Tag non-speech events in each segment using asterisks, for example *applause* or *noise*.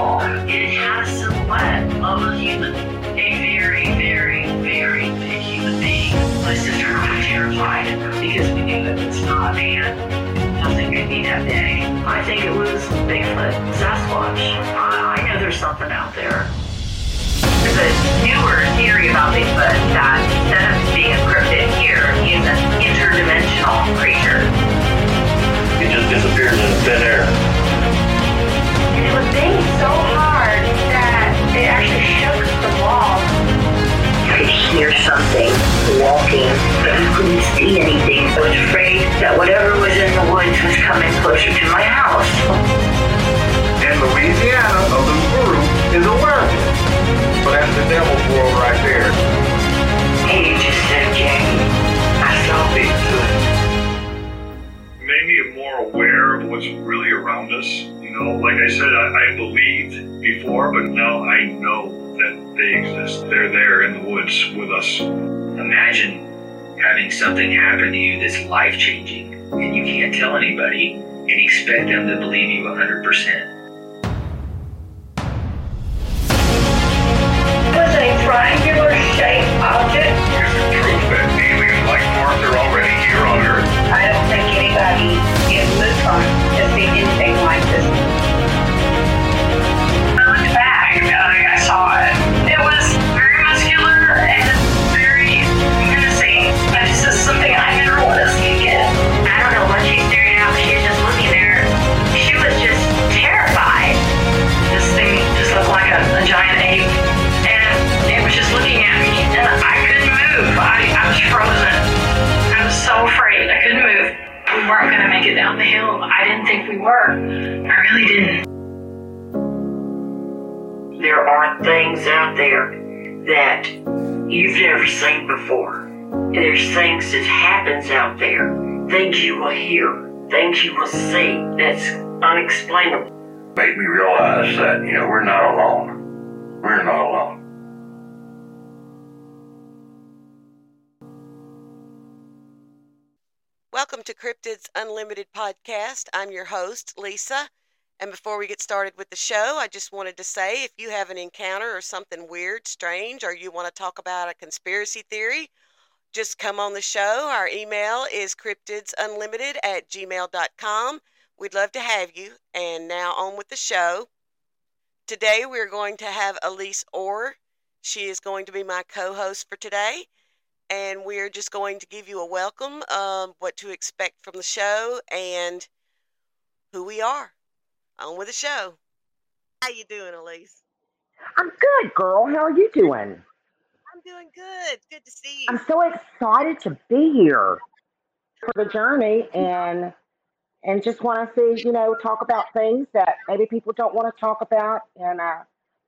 wall. It had a silhouette of a human, a very, very, very big human being. My sister and I were terrified because we knew it was not a man. Nothing could be that big. I think it was Bigfoot, Sasquatch. I, I know there's something out there. There's a newer theory about Bigfoot that instead of being a cryptid here, he's an interdimensional creature. It just disappears in thin air. And it was banging so hard that it actually shook the walls. You could hear something walking, but you couldn't see anything. I was afraid that whatever was in the woods was coming closer to my house. In Louisiana, a loup-garou is a werewolf. So that's the devil's world right there. And you just said, Jackie, I saw Bigfoot. made me more aware of what's really around us. You know, like I said, I, I believed before, but now I know that they exist. They're there in the woods with us. Imagine having something happen to you that's life changing and you can't tell anybody and expect them to believe you 100%. It was were. I really didn't. There are things out there that you've never seen before. There's things that happens out there. Things you will hear. Things you will see. That's unexplainable. Made me realize that, you know, we're not alone. We're not alone. Welcome to Cryptids Unlimited podcast. I'm your host, Lisa. And before we get started with the show, I just wanted to say if you have an encounter or something weird, strange, or you want to talk about a conspiracy theory, just come on the show. Our email is cryptidsunlimited at gmail.com. We'd love to have you. And now on with the show. Today we're going to have Elise Orr. She is going to be my co host for today and we're just going to give you a welcome, um, what to expect from the show, and who we are. On with the show. How you doing, Elise? I'm good, girl. How are you doing? I'm doing good. Good to see you. I'm so excited to be here for the journey and and just want to see, you know, talk about things that maybe people don't want to talk about in uh,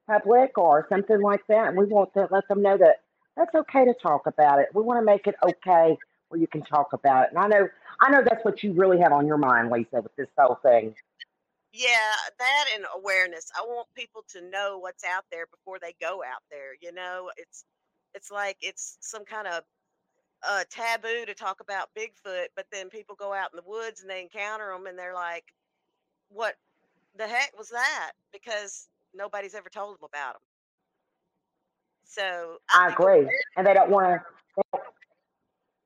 public or something like that. And we want to let them know that that's okay to talk about it. We want to make it okay where you can talk about it. And I know, I know that's what you really have on your mind, Lisa, with this whole thing. yeah, that and awareness. I want people to know what's out there before they go out there. You know, it's it's like it's some kind of uh, taboo to talk about Bigfoot, but then people go out in the woods and they encounter them and they're like, "What the heck was that?" Because nobody's ever told them about them. So I think agree, and they don't want to.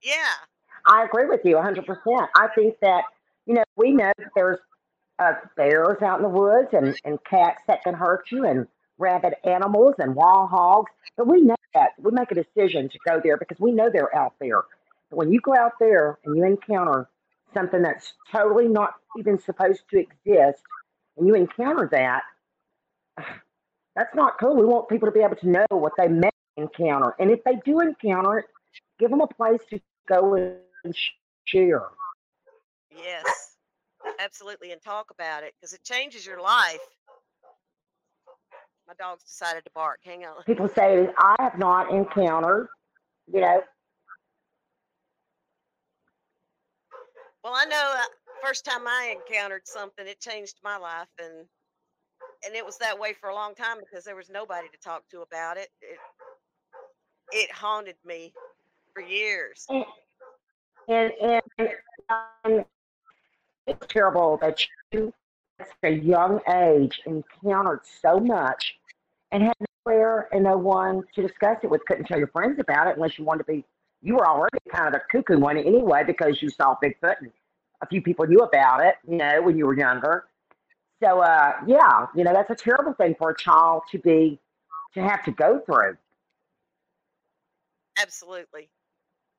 Yeah, I agree with you 100%. I think that, you know, we know that there's uh, bears out in the woods and, and cats that can hurt you and rabid animals and wild hogs. But we know that. We make a decision to go there because we know they're out there. But when you go out there and you encounter something that's totally not even supposed to exist and you encounter that, that's not cool. We want people to be able to know what they may encounter. And if they do encounter it, give them a place to go and share. yes, absolutely, and talk about it because it changes your life. My dog's decided to bark. Hang on. People say, I have not encountered, you know, Well, I know uh, first time I encountered something, it changed my life, and and it was that way for a long time because there was nobody to talk to about it. It it haunted me for years. and, and, and um, it's terrible that you at a young age encountered so much and had nowhere and no one to discuss it with, couldn't tell your friends about it unless you wanted to be, you were already kind of a cuckoo one anyway because you saw Bigfoot and a few people knew about it, you know, when you were younger. So, uh, yeah, you know, that's a terrible thing for a child to be, to have to go through. Absolutely.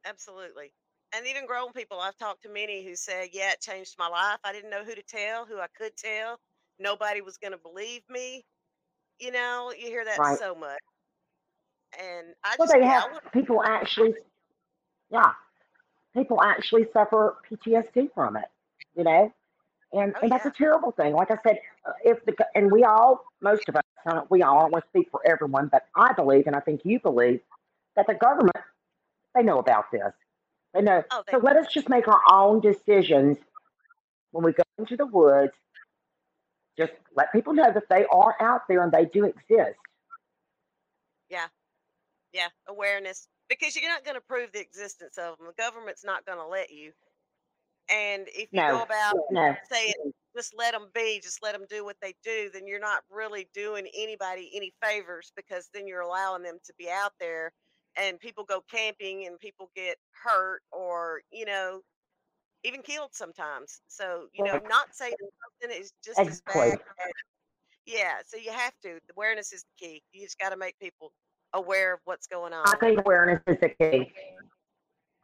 Absolutely. And even grown people, I've talked to many who said, Yeah, it changed my life. I didn't know who to tell, who I could tell. Nobody was going to believe me. You know, you hear that Right. so much. And I Well, just, they have would, people actually, yeah, people actually suffer PTSD from it, you know, and oh, and that's yeah. a terrible thing. Like I said, uh, if the and we all, most of us, we all, I don't want to speak for everyone, but I believe, and I think you believe, that the government they know about this. They know. Oh, they, So let us just make our own decisions when we go into the woods. Just let people know that they are out there and they do exist. yeah, yeah, awareness. Because you're not going to prove the existence of them. The government's not going to let you. And if you go about no, saying, just let them be, just let them do what they do, then you're not really doing anybody any favors because then you're allowing them to be out there and people go camping and people get hurt or, you know, even killed sometimes. So, you know, not saying something is just as bad. As, yeah. So you have to. The awareness is the key. You just got to make people aware of what's going on. I think awareness is the key.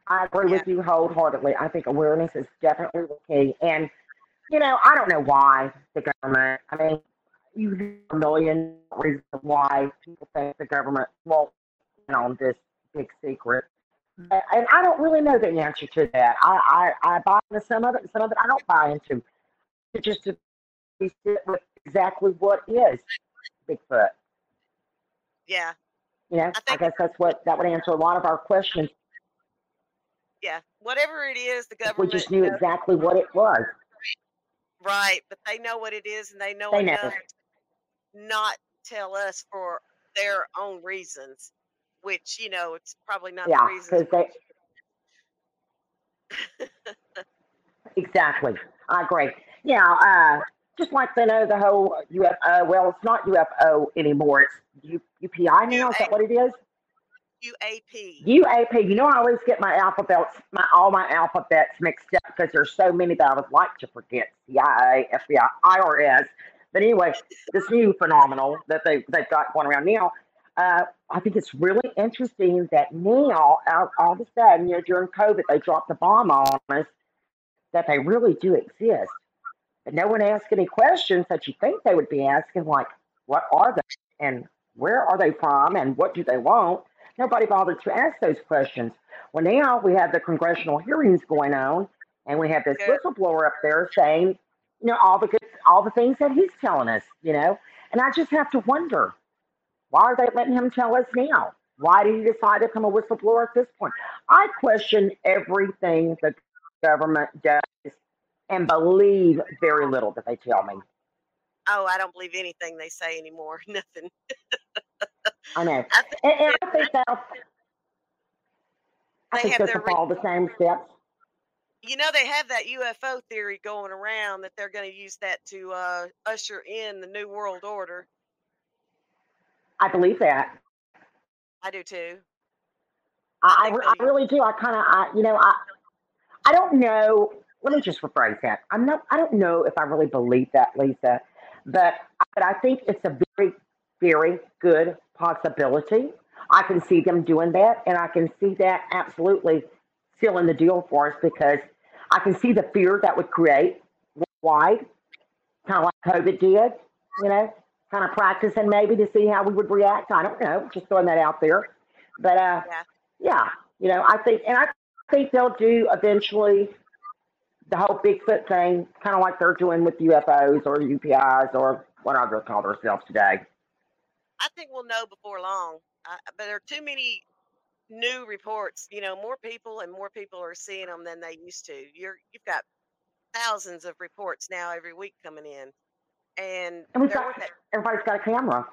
I agree Yeah. with you wholeheartedly. I think awareness is definitely the key. And, you know, I don't know why the government, I mean, you hear a million reasons why people think the government won't on this big secret. Mm-hmm. And I don't really know the answer to that. I, I, I buy into some of it, some of it I don't buy into. It's just to be sit with exactly what is Bigfoot. Yeah. You know, I I guess that's what that would answer a lot of our questions yeah, whatever it is, the government. we just knew knows. exactly what it was. Right. But they know what it is and they know They enough not tell us for their own reasons, which you know it's probably not the Yeah, reasons. because they *laughs* exactly. I agree. Yeah, uh, just like they know the whole UFO. Well, it's not UFO anymore. It's U, UPI now. Is that what it is? UAP. UAP. You know, I always get my alphabets, my all my alphabets mixed up because there's so many that I would like to forget. CIA, FBI, IRS. But anyway, this new phenomenal that they they've got going around now. Uh, I think it's really interesting that now, all, all of a sudden, you know, during COVID, they dropped the bomb on us that they really do exist. But no one asked any questions that you think they would be asking, like, what are they and where are they from and what do they want? Nobody bothered to ask those questions. Well, now we have the congressional hearings going on, and we have this whistleblower up there saying, you know, all the good, all the things that he's telling us, you know. And I just have to wonder, why are they letting him tell us now? Why did he decide to become a whistleblower at this point? I question everything the government does and believe very little that they tell me. Oh, I don't believe anything they say anymore. *laughs* Nothing. *laughs* I know. I think And, and I think that I they think have they'll follow the same steps. you know they have that UFO theory going around that they're going to use that to uh, usher in the new world order. I believe that. I do too. I I, I, I really do. I kind of, I, you know, I, I don't know. Let me just rephrase that. I'm not. I don't know if I really believe that, Lisa, but but I think it's a very, very good possibility. I can see them doing that, and I can see that absolutely sealing the deal for us because I can see the fear that would create worldwide, kind of like COVID did. You know, kind of practicing maybe to see how we would react. I don't know. Just throwing that out there, but uh, yeah. yeah, you know, I think, and I think they'll do eventually the whole Bigfoot thing, kind of like they're doing with UFOs or UPIs or whatever they call themselves today. I think we'll know before long. Uh, but there are too many new reports. You know, more people and more people are seeing them than they used to. You're you've got thousands of reports now every week coming in, and And we've got everybody's got a camera.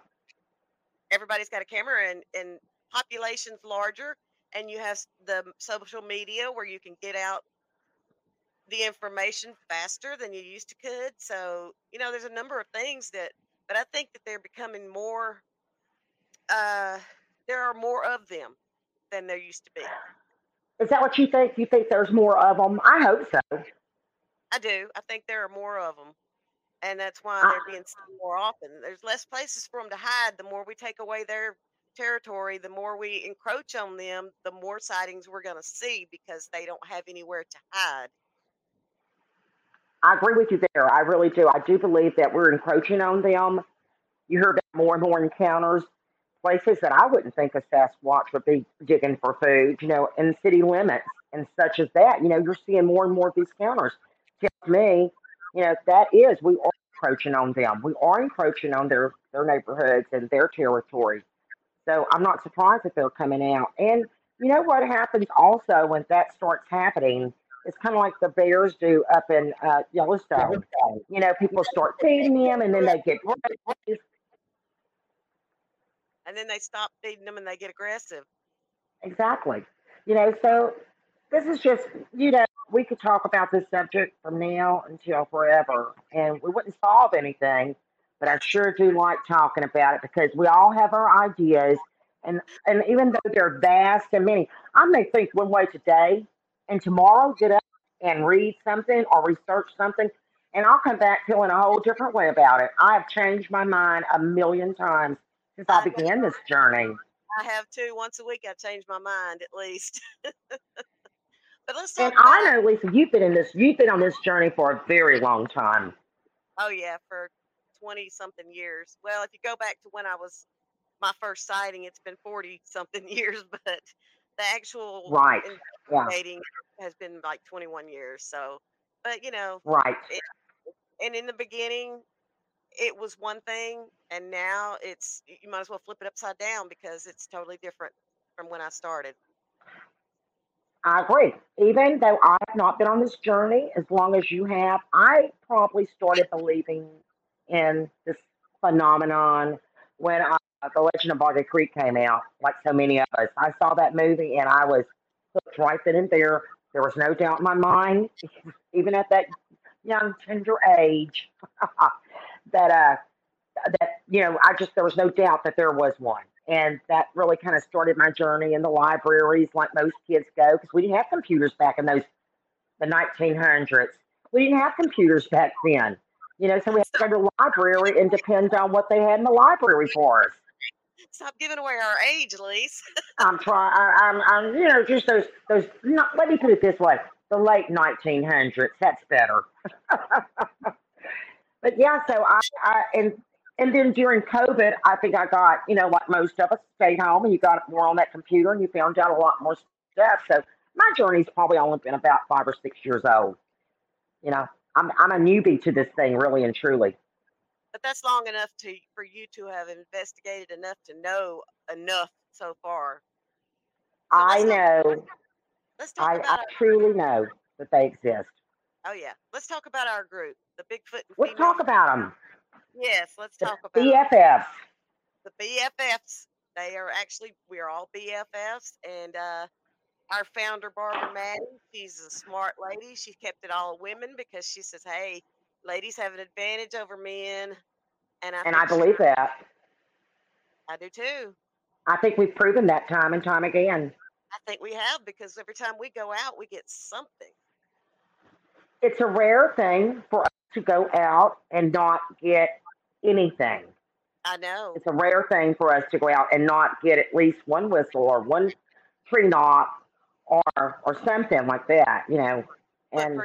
everybody's got a camera and and population's larger, and you have the social media where you can get out the information faster than you used to could. So, you know, there's a number of things that, but I think that they're becoming more, uh, there are more of them than there used to be. Is that what you think? You think there's more of them? I hope so. I do. I think there are more of them. And that's why they're being seen more often. There's less places for them to hide. The more we take away their territory, the more we encroach on them, the more sightings we're going to see because they don't have anywhere to hide. I agree with you there. I really do. I do believe that we're encroaching on them. You hear about more and more encounters, places that I wouldn't think a Sasquatch would be digging for food, you know, in city limits and such as that. You know, you're seeing more and more of these counters. Tells me, you know, that is we are encroaching on them. We are encroaching on their their neighborhoods and their territory. So I'm not surprised that they're coming out. And you know what happens also when that starts happening? It's kind of like the bears do up in uh, Yellowstone. You know, people start feeding them, and then they get raised. And then they stop feeding them and they get aggressive. Exactly. You know, so this is just, you know, we could talk about this subject from now until forever, and we wouldn't solve anything. But I sure do like talking about it because we all have our ideas, and and even though they're vast and many, I may think one way today, and tomorrow get up and read something or research something, and I'll come back feeling a whole different way about it. I have changed my mind a million times since I I began this journey. I have too. Once a week, I've changed my mind at least. *laughs* but let's And about I know, Lisa, you've been in this, you've been on this journey for a very long time. Oh yeah, for twenty something years. Well, if you go back to when I was my first sighting, it's been forty something *laughs* years, but the actual Right. Yeah. has been like twenty one years. So, but you know, Right. it, and in the beginning, it was one thing, and now it's you might as well flip it upside down because it's totally different from when I started. I agree. Even though I've not been on this journey as long as you have, I probably started believing in this phenomenon when uh, The Legend of Boggy Creek came out, like so many of us. I saw that movie and I was hooked right then and there. There was no doubt in my mind, *laughs* even at that young, tender age, *laughs* that uh, that you know, I just there was no doubt that there was one, and that really kind of started my journey in the libraries, like most kids go, because we didn't have computers back in those the 1900s. We didn't have computers back then, you know, so we had to go to the library and depend on what they had in the library for us. Stop giving away our age, Lise. *laughs* I'm trying. I'm, I'm, you know, just those, those. Not, let me put it this way: the late 1900s. That's better. *laughs* but yeah, so I, I, and and then during COVID, I think I got, you know, like most of us, stayed home and you got more on that computer and you found out a lot more stuff. So my journey's probably only been about five or six years old. You know, I'm, I'm a newbie to this thing, really and truly. but that's long enough to for you to have investigated enough to know enough so far. So I know, Let's talk I, about I truly know that they exist. Oh yeah, let's talk about our group, the Bigfoot Let's talk about them. Yes, let's The talk about. BFFs. the BFFs. They are actually we are all BFFs, and uh, our founder Barbara Madden, she's a smart lady. She kept it all women because she says, "Hey, ladies have an advantage over men," and I And I she, believe that. I do too. I think we've proven that time and time again. I think we have because every time we go out, we get something. It's a rare thing for us to go out and not get anything. I know, It's a rare thing for us to go out and not get at least one whistle or one tree knock or or something like that, you know. And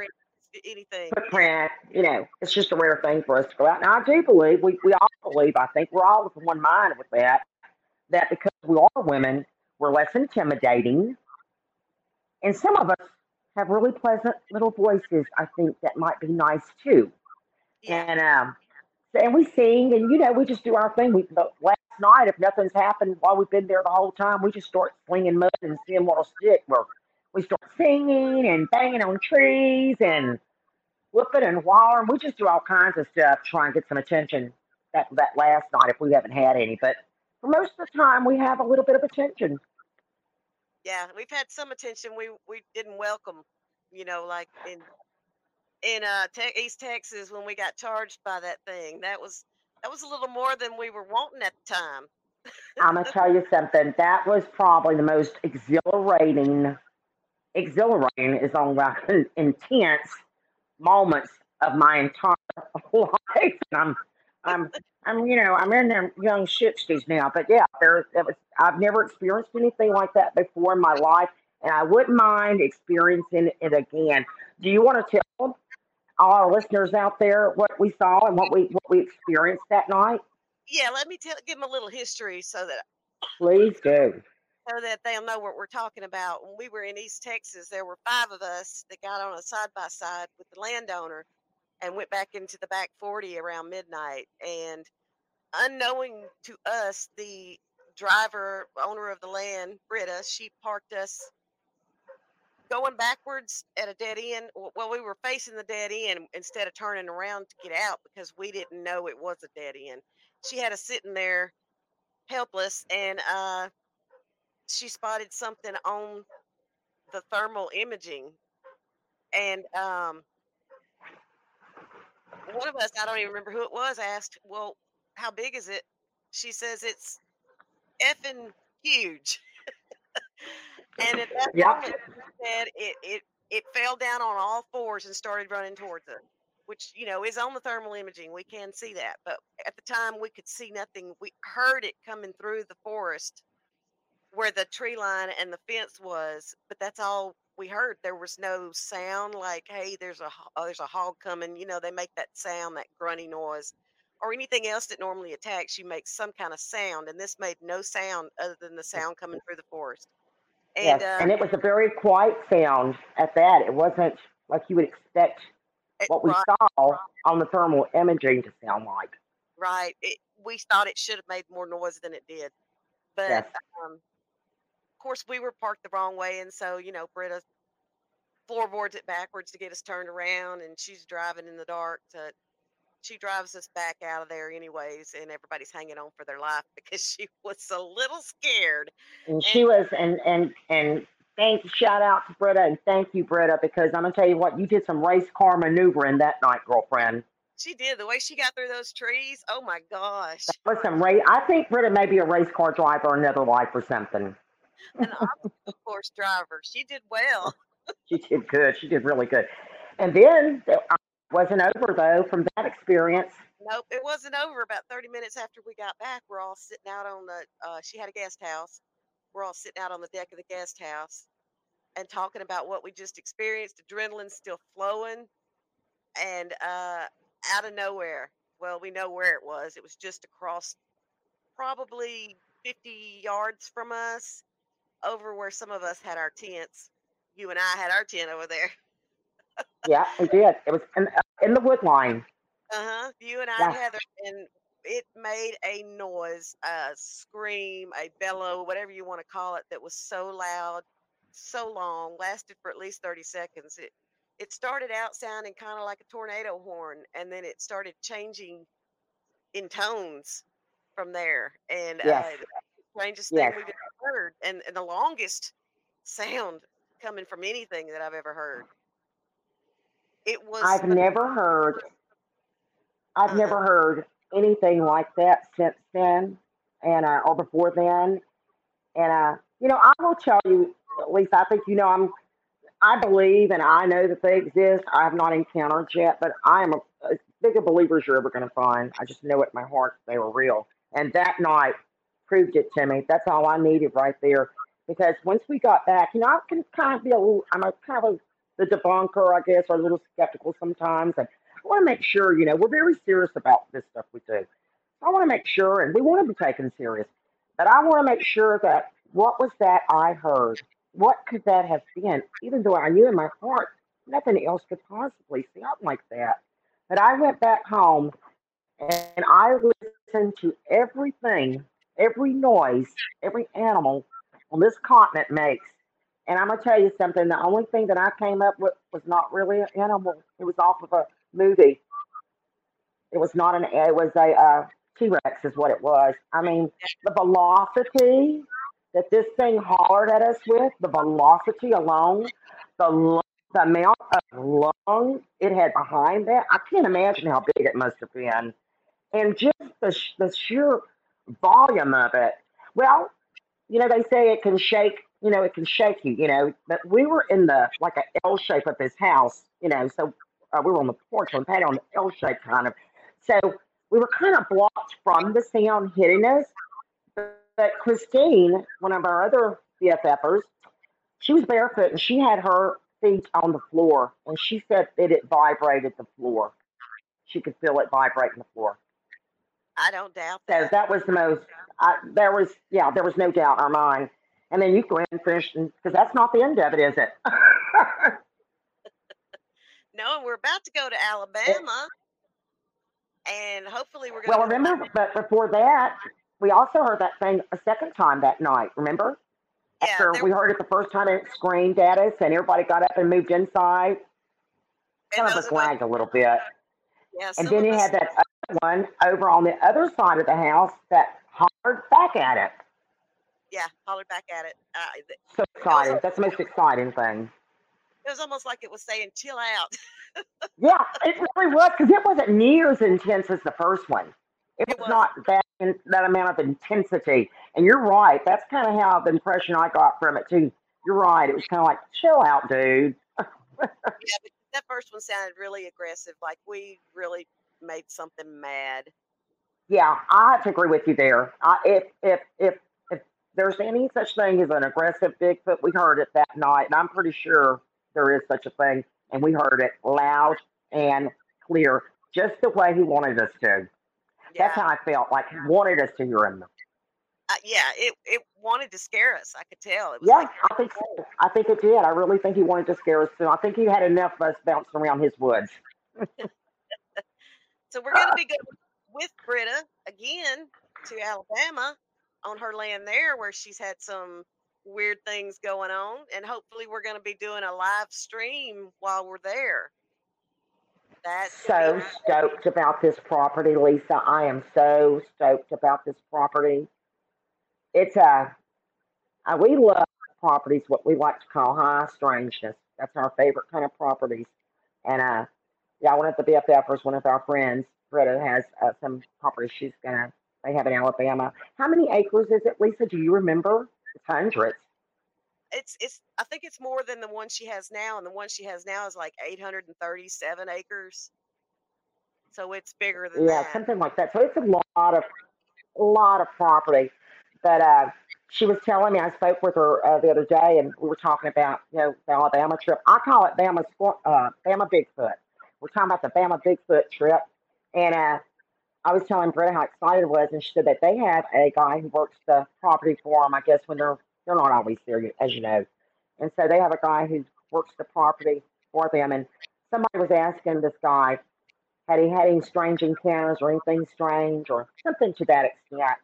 anything. footprint, you know, it's just a rare thing for us to go out. Now I do believe we, we all believe, I think we're all of one mind with that, that because we are women, we're less intimidating. And some of us have really pleasant little voices, I think, that might be nice too. Yeah, And um so, and we sing and you know, we just do our thing. We but last night if nothing's happened while we've been there the whole time, we just start slinging mud and seeing what'll stick. Where we start singing and banging on trees and whooping and hollering. We just do all kinds of stuff, try and get some attention that that last night if we haven't had any. But for most of the time, we have a little bit of attention. Yeah. We've had some attention we we didn't welcome. You know, like in in uh te- East Texas when we got charged by that thing. That was that was a little more than we were wanting at the time. I'm gonna tell you something. That was probably the most exhilarating. Exhilarating is on record. Intense moments of my entire *laughs* life. And I'm, I'm, I'm. You know, I'm in them young sixties now. But yeah, there. Was. I've never experienced anything like that before in my life, and I wouldn't mind experiencing it again. Do you want to tell all our listeners out there what we saw and what we what we experienced that night? Yeah, let me tell give them a little history so that Please do. so that they'll know what we're talking about. When we were in East Texas, there were five of us that got on a side by side with the landowner and went back into the back 40 around midnight. And unknowing to us, the driver, owner of the land, Britta, she parked us going backwards at a dead end. Well, we were facing the dead end instead of turning around to get out because we didn't know it was a dead end. She had us sitting there helpless and uh she spotted something on the thermal imaging and um one of us i don't even remember who it was asked well how big is it? She says it's effing huge. *laughs* And at that Yeah. moment said it it it fell down on all fours and started running towards us which you know is on the thermal imaging we can see that but at the time we could see nothing. We heard it coming through the forest where the tree line and the fence was, but that's all we heard. There was no sound like, "Hey, there's a oh, there's a hog coming." You know, they make that sound, that grunty noise, or anything else that normally attacks you makes some kind of sound, and this made no sound other than the sound coming *laughs* through the forest. And Yes, uh, and it was a very quiet sound at that. It wasn't like you would expect it- what we right, saw on the thermal imaging to sound like. right, it, we thought it should have made more noise than it did, but Yes. um, course we were parked the wrong way, and so you know, Britta floorboards it backwards to get us turned around and she's driving in the dark to she drives us back out of there anyways and everybody's hanging on for their life *laughs* because she was a little scared And she was, and and and thank shout out to Britta and thank you, Britta, because I'm gonna tell you what, you did some race car maneuvering that night, girlfriend. she did the way she got through those trees oh my gosh That was some race. I think Britta may be a race car driver in another life or something. An obstacle course driver. She did well. *laughs* She did good. She did really good. And then it wasn't over though from that experience. nope it wasn't over about 30 minutes after we got back. We're all sitting out on the uh, she had a guest house. We're all sitting out on the deck of the guest house and talking about what we just experienced. Adrenaline still flowing. And uh, out of nowhere well we know where it was. It was just across probably 50 yards from us over where some of us had our tents you and i had our tent over there Yeah, we did. It was in, in the wood line. Uh-huh. You and I Yeah. Heather, and it made a noise, a scream, a bellow, whatever you want to call it, that was so loud, so long, lasted for at least 30 seconds. It it started out sounding kind of like a tornado horn, and then it started changing in tones from there. And Yes. uh, the strangest Yes. thing we've ever heard, and, and the longest sound coming from anything that I've ever heard. It was I've never heard I've Uh-huh. never heard anything like that since then and uh, or before then. And uh, you know, I will tell you, at least I think you know I'm I believe and I know that they exist. I have not encountered yet, but I am a, as big a believer as you're ever gonna find. I just know it in my heart they were real. And that night proved it to me. That's all I needed right there. Because once we got back, you know, I can kind of be a little I'm a kind of a the debunker, I guess, or a little skeptical sometimes. And I want to make sure, you know, we're very serious about this stuff we do. I want to make sure, and we want to be taken serious, but I want to make sure that what was that I heard? What could that have been? Even though I knew in my heart nothing else could possibly sound like that. But I went back home and I listened to everything, every noise, every animal on this continent makes. And I'm gonna tell you something. The only thing that I came up with was not really an animal. It was off of a movie. It was not an. It was a uh, T-Rex, is what it was. I mean, the velocity that this thing hollered at us with, the velocity alone, the the amount of lung it had behind that, I can't imagine how big it must have been. And just the, the sheer volume of it. Well, you know, they say it can shake, you know, it can shake you, you know, but we were in the, like a L shape of this house, you know, so uh, we were on the porch on patio on the L shape kind of. So we were kind of blocked from the sound hitting us. But Christine, one of our other BFFers, she was barefoot and she had her feet on the floor and she said that it vibrated the floor. She could feel it vibrating the floor. I don't doubt So that. that was the most, I, there was, yeah, there was no doubt in our mind. And then you go ahead and finish, because that's not the end of it, is it? *laughs* No, and we're about to go to Alabama, and hopefully we're going well, to remember, but before that, we also heard that thing a second time that night, remember? Yeah, After we heard it the first time, it screamed at us, and everybody got up and moved inside. and Kind us of us, lagged a little bit. yeah, And then you had that one over on the other side of the house that hollered back at it. yeah, hollered back at it. Uh, So it was, exciting. That's the most exciting thing. it was almost like it was saying, "Chill out." *laughs* Yeah, it really was because it wasn't near as intense as the first one. It It was not that in, that amount of intensity. And you're right. That's kind of how the impression I got from it too. You're right. It was kind of like, chill out, dude. *laughs* Yeah, but that first one sounded really aggressive, like we really made something mad. Yeah, I have to agree with you there. I, if if if if there's any such thing as an aggressive Bigfoot, we heard it that night, and I'm pretty sure there is such a thing, and we heard it loud and clear, just the way he wanted us to. That's how I felt. Like he wanted us to hear him. uh, yeah, it it wanted to scare us. I could tell. It was Yeah, like, I think so. I think it did. I really think he wanted to scare us too. I think he had enough of us bouncing around his woods. *laughs* so we're going to be *laughs* going with Britta again to Alabama on her land there, where she's had some weird things going on, and hopefully we're going to be doing a live stream while we're there. That's going to be So stoked about this property, Lisa. I am so stoked about this property. It's a, uh, we love properties, what we like to call high strangeness. That's our favorite kind of properties. And uh, yeah, one of the BFFers, one of our friends, Britta, has uh, some property she's gonna. They have in Alabama. How many acres is it, Lisa? Do you remember? It's hundreds. it's it's I think it's more than the one she has now, and the one she has now is like 837 acres. So it's bigger than Yeah, that. something like that. So it's a lot of a lot of property. But uh, she was telling me, I spoke with her uh, the other day, and we were talking about you know the Alabama trip. I call it Bama uh, Bama Bigfoot. We're talking about the Bama Bigfoot trip, and uh, I was telling Britta how excited I was, and she said that they have a guy who works the property for them. I guess when they're they're not always there, as you know, and so they have a guy who works the property for them. And somebody was asking this guy, had he had any strange encounters or anything strange or something to that extent?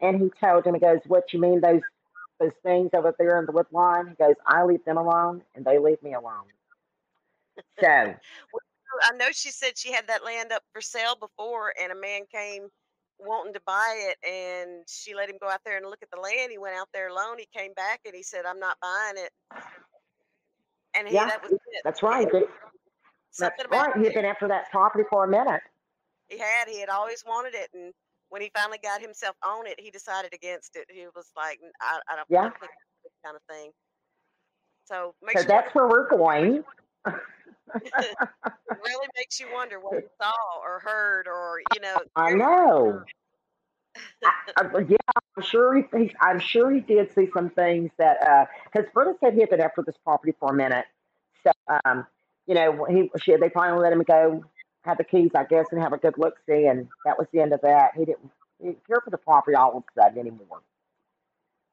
And he told him, he goes, "What you mean those those things over there in the wood line?" He goes, "I leave them alone, and they leave me alone." So *laughs* I know she said she had that land up for sale before, and a man came wanting to buy it, and she let him go out there and look at the land. He went out there alone. He came back and he said, "I'm not buying it." And he yeah, that was it. that's right. That's something about right. He had been after that property for a minute. he had he had always wanted it, and when he finally got himself on it, he decided against it. He was like, "I, I don't, Yeah. kind of thing." So So wonder, that's where we're going. *laughs* it really makes you wonder what he saw or heard or you know. *laughs* I know. I, I, yeah, I'm sure he, he. I'm sure he did see some things that because Britta said he had been after this property for a minute. So um, you know, he she they finally let him go, have the keys, I guess, and have a good look see, and that was the end of that. He didn't, he didn't care for the property all of a sudden anymore.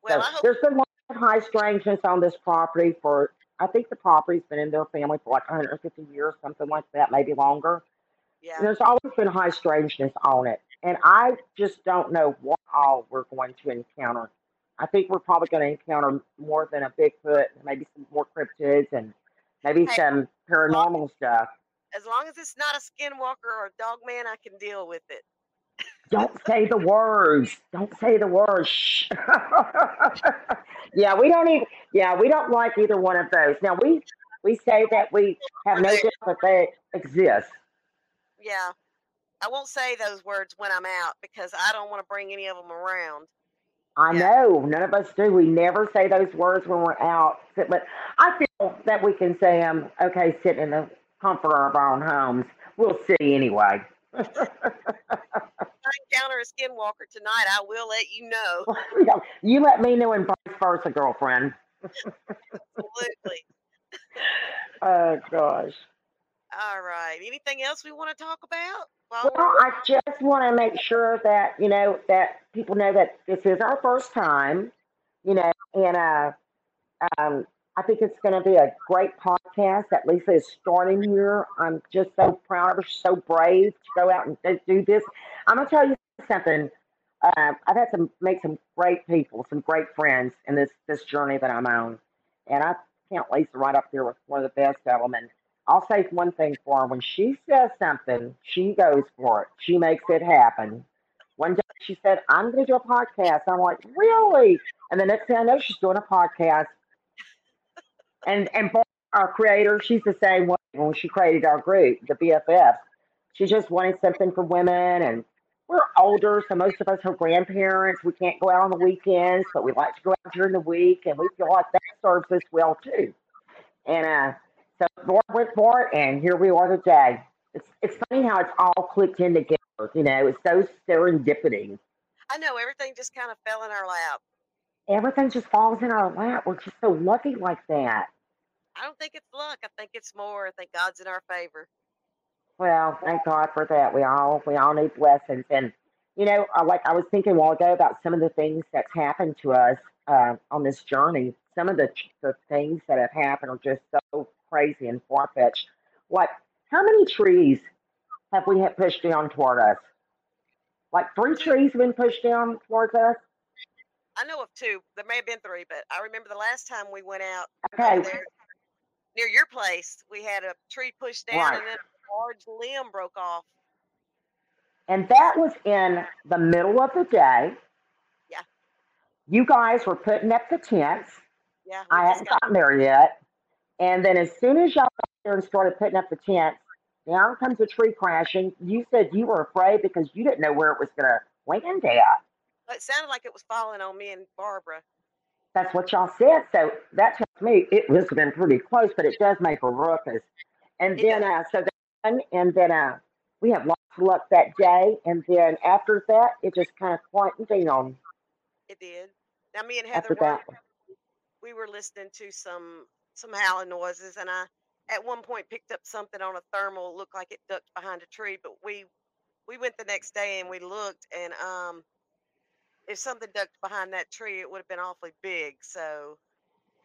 Well, So I hope there's been a lot of high strangeness on this property for. I think the property's been in their family for like 150 years, something like that, maybe longer. yeah. There's always been high strangeness on it. And I just don't know what all we're going to encounter. I think we're probably going to encounter more than a Bigfoot, maybe some more cryptids and maybe Hey, some paranormal stuff. as long as it's not a skinwalker or a dog man, I can deal with it. Don't say the words. Don't say the words. Shh. *laughs* yeah, we don't even. Yeah, we don't like either one of those. Now we We say that we have no doubt that they exist. Yeah. I won't say those words when I'm out because I don't want to bring any of them around. I Yeah. know none of us do. We never say those words when we're out. But I feel that we can say them. Okay, sitting in the comfort of our own homes. We'll see anyway. *laughs* Encounter a skinwalker tonight, I will let you know. *laughs* You let me know and vice versa, girlfriend. Absolutely. *laughs* Oh gosh. All right. Anything else we want to talk about? Well, I just want to make sure that you know that people know that this is our first time, you know, and uh, um, I think it's going to be a great podcast that Lisa is starting here. I'm just so proud of her, so brave to go out and do- this. I'm going to tell you something. Uh, I've had to make some great people, some great friends in this this journey that I'm on, and I count Lisa right up there with one of the best. And I'll say one thing for her. When she says something, she goes for it. She makes it happen. One day she said, I'm going to do a podcast. I'm like, really? And the next thing I know, she's doing a podcast. And and Barb, our creator, she's the same way when she created our group, the BFFs. She just wanted something for women. And we're older, so most of us are grandparents. We can't go out on the weekends, but we like to go out during the week. And we feel like that serves us well, too. And uh, so Lord went for it, and here we are today. It's it's funny how it's all clicked in together. You know, it's so serendipity. I know everything just kind of fell in our lap. Everything just falls in our lap. We're just so lucky like that. I don't think it's luck. I think it's more. I think God's in our favor. Well, thank God for that. We all we all need blessings, and you know, uh, like I was thinking a while ago about some of the things that's happened to us uh, on this journey. Some of the the things that have happened are just so crazy and far fetched. Like, how many trees have we had pushed down toward us? Like three trees have been pushed down towards us. I know of two. There may have been three, but I remember the last time we went out Okay, there near your place, we had a tree pushed down Right. and then a large limb broke off. And that was in the middle of the day. Yeah. You guys were putting up the tents. Yeah. I hadn't got- gotten there yet. And then as soon as y'all got there and started putting up the tents, down comes a tree crashing. You said you were afraid because you didn't know where it was going to land at. It sounded like it was falling on me and Barbara. That's what y'all said. So that tells me it have been pretty close, but it does make a ruckus. And then, uh, so then, and then, uh, we had lots of luck that day. And then after that, it just kind of quieted down It did. Now me and Heather were, that. we were listening to some some howling noises, and I at one point picked up something on a thermal. Looked like it ducked behind a tree, but we we went the next day and we looked, and um, if something ducked behind that tree, it would have been awfully big. So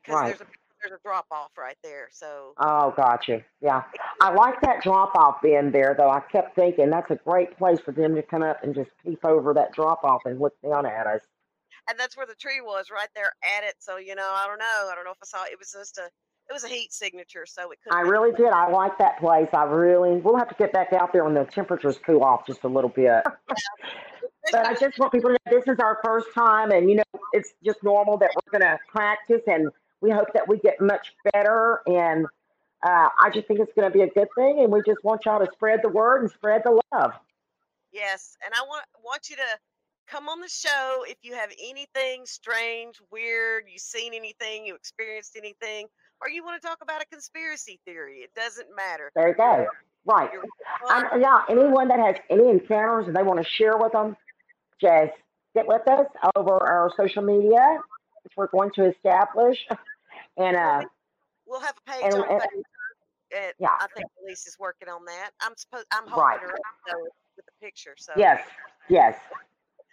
because Right. there's a there's a drop off right there. So Oh, gotcha. Yeah. I like that drop off being there, though. I kept thinking that's a great place for them to come up and just peep over that drop off and look down at us. and that's where the tree was, right there at it. So you know, I don't know. I don't know if I saw it was just a it was a heat signature, so it could. I really did. I like that place. I really, we'll have to get back out there when the temperatures cool off just a little bit. *laughs* But I just want people to know this is our first time, and you know, it's just normal that we're going to practice, and we hope that we get much better. And uh, I just think it's going to be a good thing, and we just want y'all to spread the word and spread the love. Yes, and I want want you to come on the show if you have anything strange, weird, you seen anything, you experienced anything, or you want to talk about a conspiracy theory. It doesn't matter. There you go. Right. Um, yeah, anyone that has any encounters and they want to share with them, just get with us over our social media, which we're going to establish. *laughs* And uh, we'll have a page And- on and- Yeah. I think Elise is working on that. I'm supposed I'm Right. holding her up though with the picture. So yes, yes,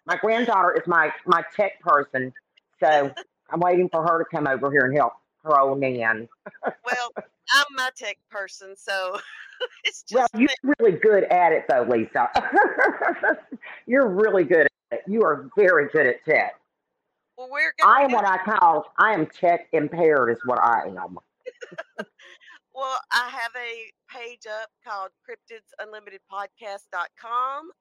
my granddaughter is my my tech person, so *laughs* I'm waiting for her to come over here and help her old man. well, I'm my tech person, so *laughs* it's just. Well, you're really good at it, though, Lisa. *laughs* you're really good at it. You are very good at tech. well we're gonna I am what I call I am tech impaired, is what I am. *laughs* Well, I have a page up called cryptidsunlimitedpodcast.com.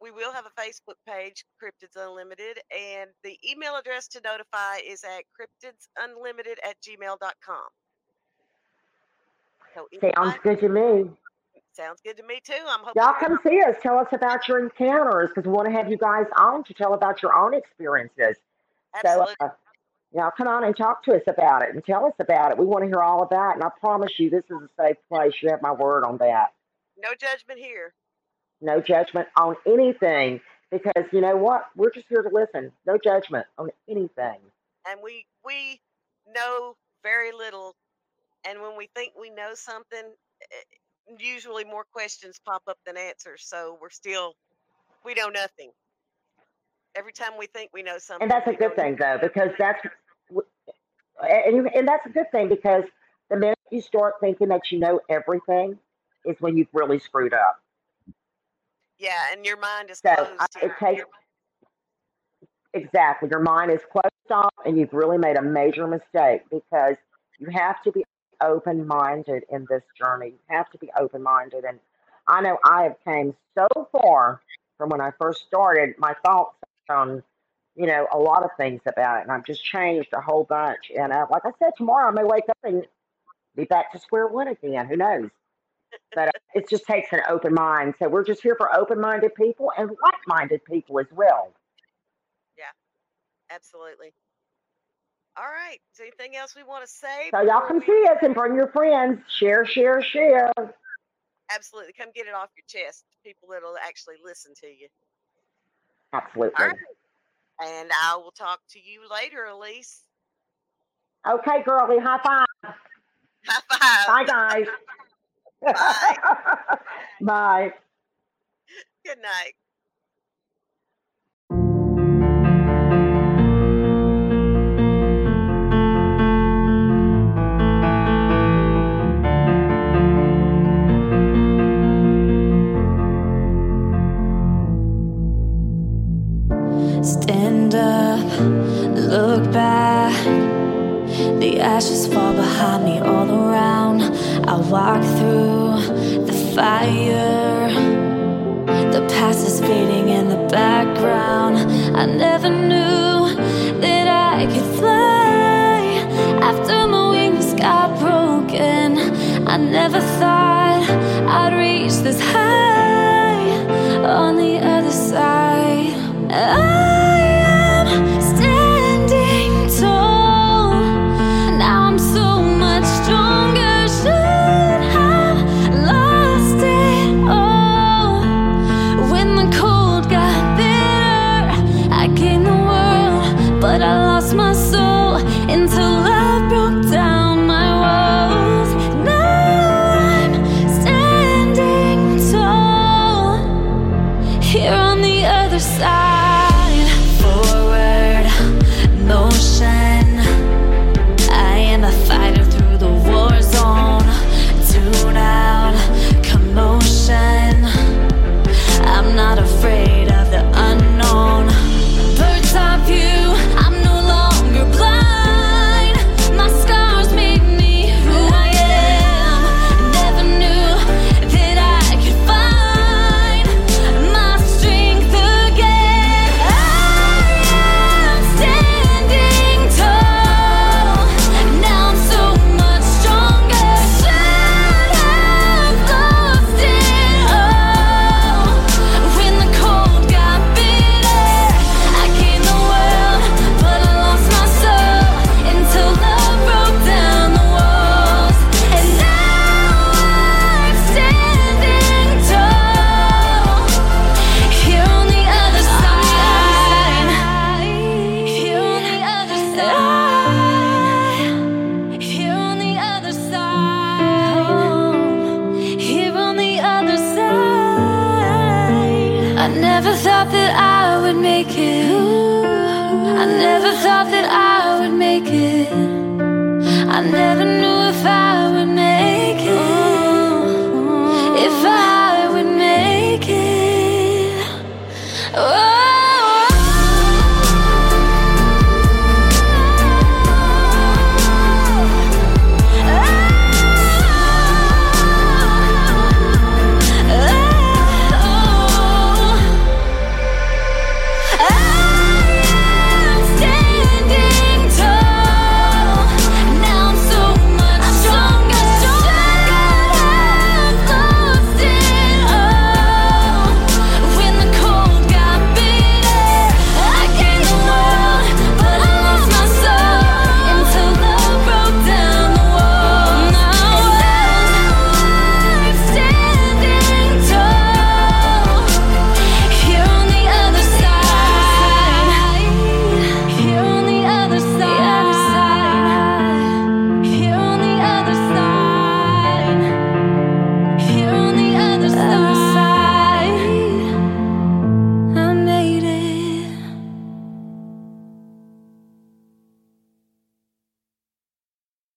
We will have a Facebook page, Cryptids Unlimited, and the email address to notify is at cryptidsunlimited at gmail.com. So Sounds anybody- good to me. Sounds good to me too. I'm hoping. Y'all come see us. Tell us about your encounters because we want to have you guys on to tell about your own experiences. Absolutely. So, uh, y'all come on and talk to us about it and tell us about it. We want to hear all about it. And I promise you, this is a safe place. You have my word on that. no judgment here. No judgment on anything because you know what? We're just here to listen. No judgment on anything. and we we know very little and when we think we know something eh, usually more questions pop up than answers so we're still we know nothing every time we think we know something And that's a good know thing, though, because that's and, and that's a good thing because the minute you start thinking that you know everything is when you've really screwed up. yeah and your mind is So closed I, it takes exactly your mind is closed off, and you've really made a major mistake because you have to be open minded in this journey. You have to be open minded, and I know I have came so far from when I first started. My thoughts on you know a lot of things about it, and I've just changed a whole bunch. And uh, like I said, tomorrow I may wake up and be back to square one again. Who knows? But uh, it just takes an open mind. So we're just here for open minded people and like minded people as well. Yeah, absolutely all right is there anything else we want to say So y'all come we- see us and bring your friends. Share, share, share. absolutely come get it off your chest people that'll actually listen to you Absolutely. all right and i will talk to you later elise Okay, girlie, high five. high five Bye, guys. *laughs* Bye. *laughs* Bye. good night Ashes fall behind me all around. I walk through the fire. The past is fading in the background. I never knew